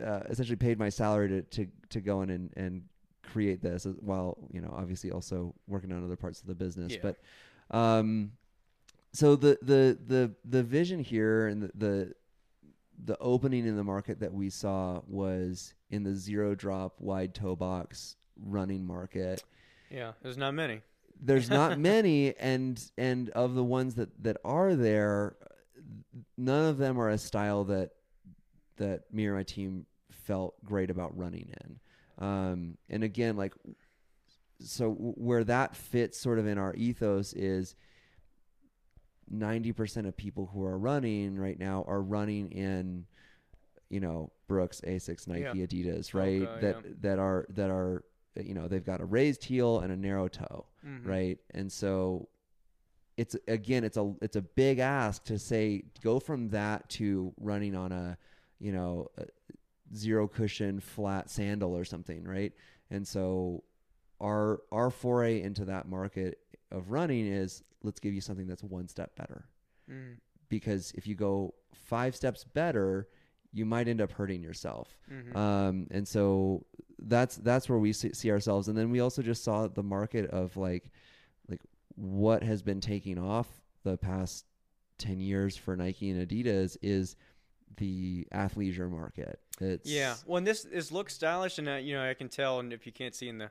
uh, essentially paid my salary to, to to go in and, and create this while you know obviously also working on other parts of the business. Yeah. But um, so the the the the vision here and the, the the opening in the market that we saw was in the zero drop wide toe box running market Yeah, there's not many. there's not many and and of the ones that that are there none of them are a style that that me or my team felt great about running in um and again like so where that fits sort of in our ethos is 90% of people who are running right now are running in you know Brooks, Asics, Nike, Yeah. Adidas, right? Okay, that yeah. that are that are you know they've got a raised heel and a narrow toe, Mhm. right? And so it's again it's a it's a big ask to say go from that to running on a you know a zero cushion flat sandal or something, right? And so our our foray into that market of running is let's give you something that's one step better Mhm. because if you go five steps better, you might end up hurting yourself. Mhm. Um, and so that's that's where we see, see ourselves. And then we also just saw the market of like like what has been taking off the past ten years for Nike and Adidas is the athleisure market. It's Yeah. Well, this this looks stylish, and uh, you know I can tell, and if you can't see in the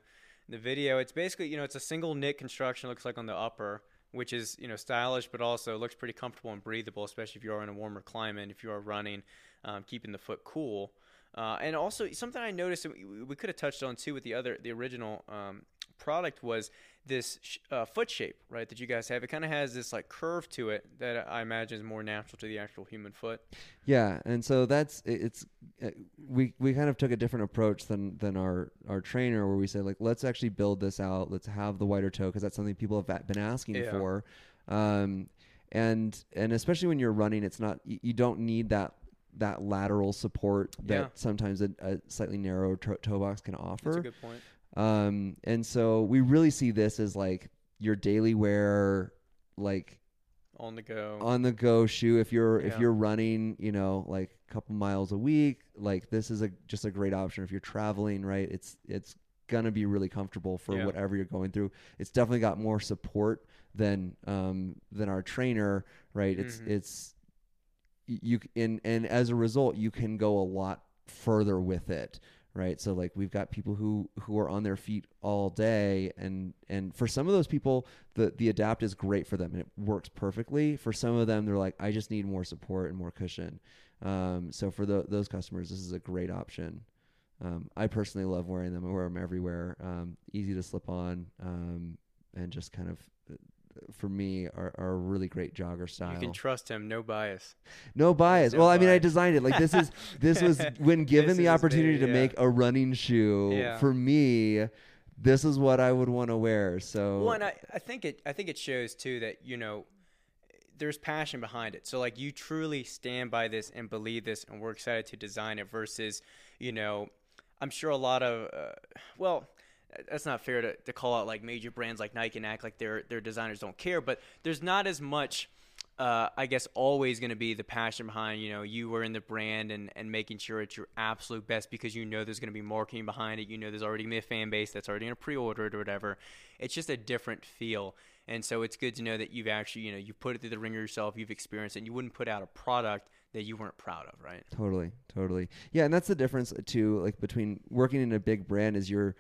the video, it's basically you know it's a single knit construction. Looks like on the upper, which is you know stylish, but also looks pretty comfortable and breathable, especially if you are in a warmer climate. If you are running, um, keeping the foot cool. Uh, and also something I noticed we, we could have touched on too with the other the original um, product was this uh, foot shape, right? That you guys have. It kind of has this like curve to it that I imagine is more natural to the actual human foot. Yeah, and so that's it- it's uh, we we kind of took a different approach than than our our trainer where we said like let's actually build this out. Let's have the wider toe because that's something people have been asking Yeah. for. Um and and especially when you're running it's not you, you don't need that that lateral support that Yeah. sometimes a, a slightly narrow toe box can offer. That's a good point. Um, and so we really see this as like your daily wear, like On the go. on the go shoe. If you're if you're running, you know, like a couple miles a week, like this is a just a great option. If you're traveling, right? It's it's gonna be really comfortable for Yeah. whatever you're going through. It's definitely got more support than um than our trainer, right? It's Mhm. it's you and and as a result, you can go a lot further with it right? So like we've got people who who are on their feet all day and and for some of those people the the adapt is great for them and it works perfectly. For some of them they're like i just need more support and more cushion. Um, so for the, those customers this is a great option. Um, i personally love wearing them i wear them everywhere. Um, easy to slip on um, and just kind of uh, for me are, are a really great jogger style You can trust him, no bias. no bias. No well, I mean, I designed it like this is this was when given the opportunity me, to yeah. make a running shoe Yeah. for me. This is what I would want to wear. So Well, and I, I think it I think it shows too that you know there's passion behind it. So like you truly stand by this and believe this, and we're excited to design it. Versus, you know, I'm sure a lot of uh, well. That's not fair to, to call out like major brands like Nike and act like their their designers don't care, but there's not as much uh, I guess always going to be the passion behind you know you were in the brand and, and making sure it's your absolute best because you know there's going to be marketing behind it. You know there's already going to be a fan base that's already going to pre-order it or whatever. It's just a different feel, and so it's good to know that you've actually you know you put it through the ringer yourself, you've experienced it, and you wouldn't put out a product that you weren't proud of, right? Totally, totally. Yeah, and that's the difference too. Like between working in a big brand is you're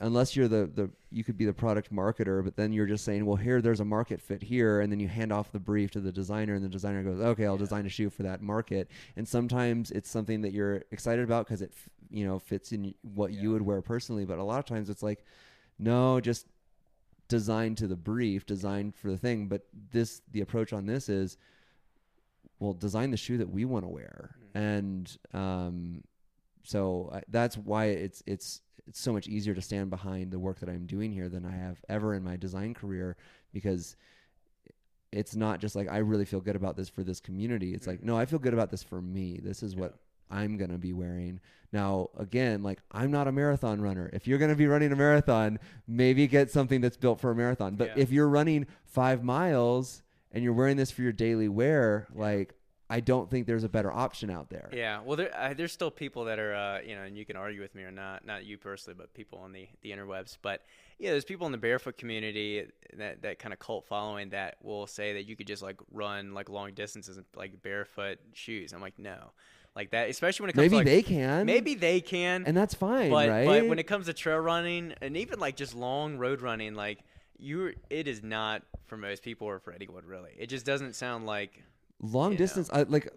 unless you're the the you could be the product marketer, but then you're just saying, well, here there's a market fit here, and then you hand off the brief to the designer, and the designer goes, okay, I'll design a shoe for that market. And sometimes it's something that you're excited about because it you know fits in what you would wear personally, but a lot of times it's like, no, just designed to the brief, designed for the thing. But this the approach on this is, well, design the shoe that we want to wear, and um, so I, that's why it's it's it's so much easier to stand behind the work that I'm doing here than I have ever in my design career because it's not just like I really feel good about this for this community. It's like no, I feel good about this for me. This is what I'm going to be wearing. Now, again, like I'm not a marathon runner. If you're going to be running a marathon, maybe get something that's built for a marathon. But Yeah. if you're running 5 miles and you're wearing this for your daily wear, like I don't think there's a better option out there. Yeah, well, there, uh, there's still people that are, uh, you know, and you can argue with me or not, not you personally, but people on the, the interwebs. But yeah, there's people in the barefoot community that, that kind of cult following that will say that you could just like run like long distances in like barefoot shoes. I'm like, no, like that, especially when it comes Maybe to like, they can. maybe they can, and that's fine, but right? but when it comes to trail running and even like just long road running, like you, it is not for most people or for anyone really. It just doesn't sound like long you distance I, like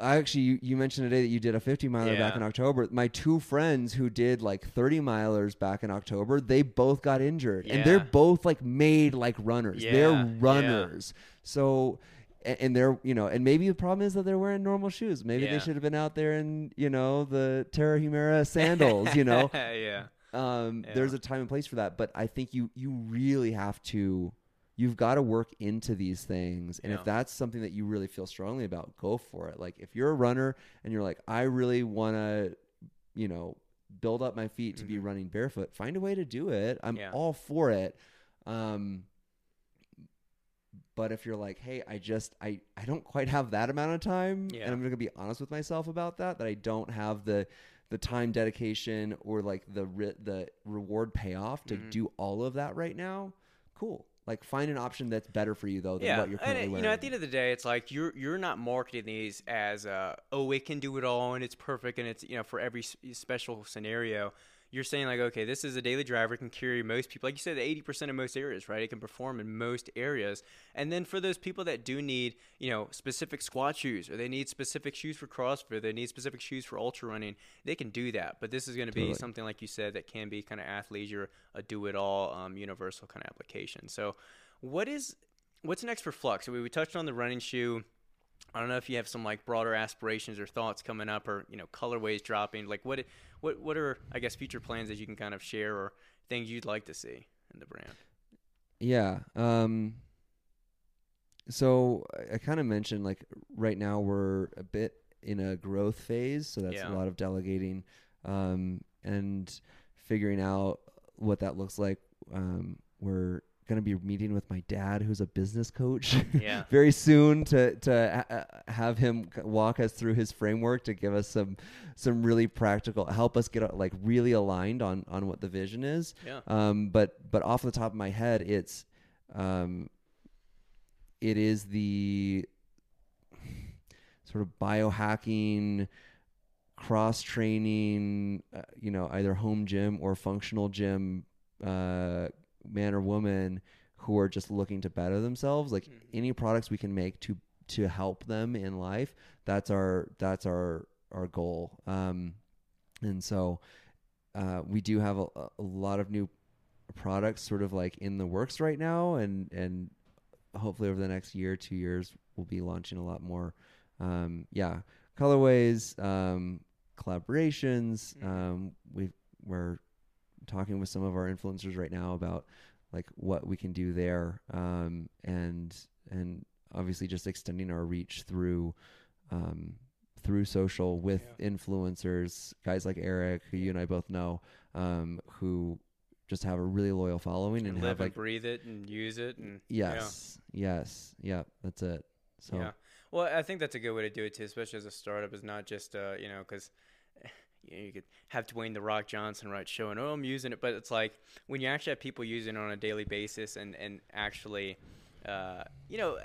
i actually you, you mentioned today that you did a 50 miler back in october. My two friends who did like 30 milers back in october they both got injured. And they're both like made like runners. Yeah, they're yeah. runners. So and they're you know and maybe the problem is that they're wearing normal shoes. Maybe Yeah. they should have been out there in you know the Tarahumara sandals you know? Yeah, um, Yeah. there's a time and place for that. But i think you you really have to you've got to work into these things and Yeah. if that's something that you really feel strongly about go for it like if you're a runner and you're like i really want to you know build up my feet to be running barefoot find a way to do it i'm Mm-hmm. Yeah. all for it um but if you're like hey i just i i don't quite have that amount of time Yeah. and i'm gonna be honest with myself about that that i don't have the the time dedication or like the re- the reward payoff to Mhm. do all of that right now cool like find an option that's better for you though than yeah, what you're and currently it- you know, at the end of the day, it's like you're you're not marketing these as uh, oh, it can do it all and it's perfect and it's you know for every special scenario. You're saying like, okay, this is a daily driver, it can carry most people, like you said, eighty percent of most areas, right? It can perform in most areas, and then for those people that do need, you know, specific squat shoes, or they need specific shoes for CrossFit, they need specific shoes for ultra running, they can do that. But this is going to be Totally. something like you said that can be kind of athleisure, a do-it-all, um, universal kind of application. So, what is what's next for Flux? We, we touched on the running shoe. I don't know if you have some like broader aspirations or thoughts coming up, or you know, colorways dropping. Like, what what what are I guess future plans that you can kind of share, or things you'd like to see in the brand? Yeah. Um so I, I kind of mentioned like right now we're a bit in a growth phase, so that's Yeah. a lot of delegating um and figuring out what that looks like. Um we're going to be meeting with my dad who's a business coach Yeah. very soon to to ha- have him walk us through his framework to give us some some really practical help us get uh, like really aligned on on what the vision is Yeah. um, but but off the top of my head, it's um, it is the sort of biohacking, cross training, uh, you know, either home gym or functional gym uh, man or woman who are just looking to better themselves. Like Mhm. any products we can make to to help them in life, that's our that's our our goal. Um, and so uh, we do have a, a lot of new products sort of like in the works right now and and hopefully over the next year two years we'll be launching a lot more um yeah colorways um collaborations Mhm. um we we're talking with some of our influencers right now about like what we can do there um and and obviously just extending our reach through um through social with influencers guys like Eric who you and I both know um who just have a really loyal following and, And have live and like breathe it and use it and yeah. yes yes yeah that's it so Yeah. Well, I think that's a good way to do it too, especially as a startup. Is not just uh, you know because you, know, you could have Dwayne the Rock Johnson right showing, oh, I'm using it, but it's like when you actually have people using it on a daily basis and and actually uh, you know,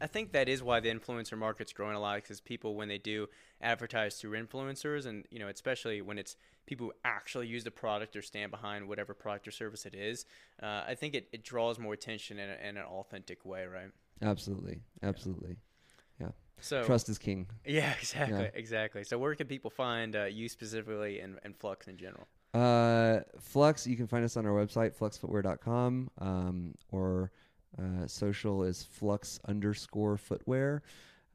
I, think that is why the influencer market's growing a lot because people, when they do advertise through influencers, and you know, especially when it's people who actually use the product or stand behind whatever product or service it is, uh, I think it, it draws more attention in, in an authentic way, right? Absolutely, absolutely. Yeah. So Trust is king. Yeah, exactly, Yeah. exactly. So where can people find uh, you specifically and, and Flux in general? Uh, Flux, you can find us on our website, fluxfootwear.com, um, or uh, social is flux underscore footwear.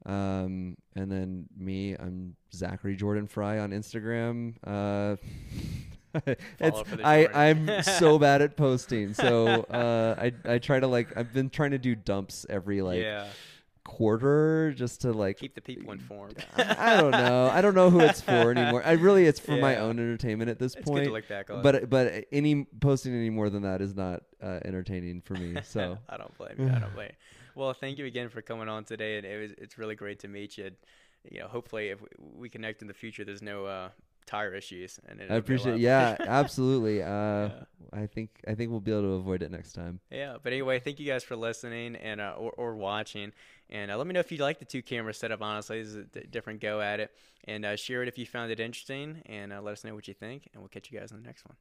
Um, and then me, I'm Zachary Jordan Frey on Instagram. Uh, it's, I, I'm so bad at posting. So uh, I, I try to like, I've been trying to do dumps every like yeah, quarter just to like keep the people informed. I I don't know. I don't know who it's for anymore. I really, it's for my own entertainment at this It's good point. to look back on. But but any posting any more than that is not uh, entertaining for me. So I don't blame you. I don't blame you. Well, thank you again for coming on today. And it was it's really great to meet you. You know, hopefully if we connect in the future, there's no uh, tire issues. And I it'll be a appreciate. Yeah, absolutely. Uh, Yeah. I think I think we'll be able to avoid it next time. Yeah, but anyway, thank you guys for listening and uh, or, or watching. And uh, let me know if you like the two camera setup. Honestly, this is a d- different go at it. And uh, share it if you found it interesting. And uh, let us know what you think. And we'll catch you guys in the next one.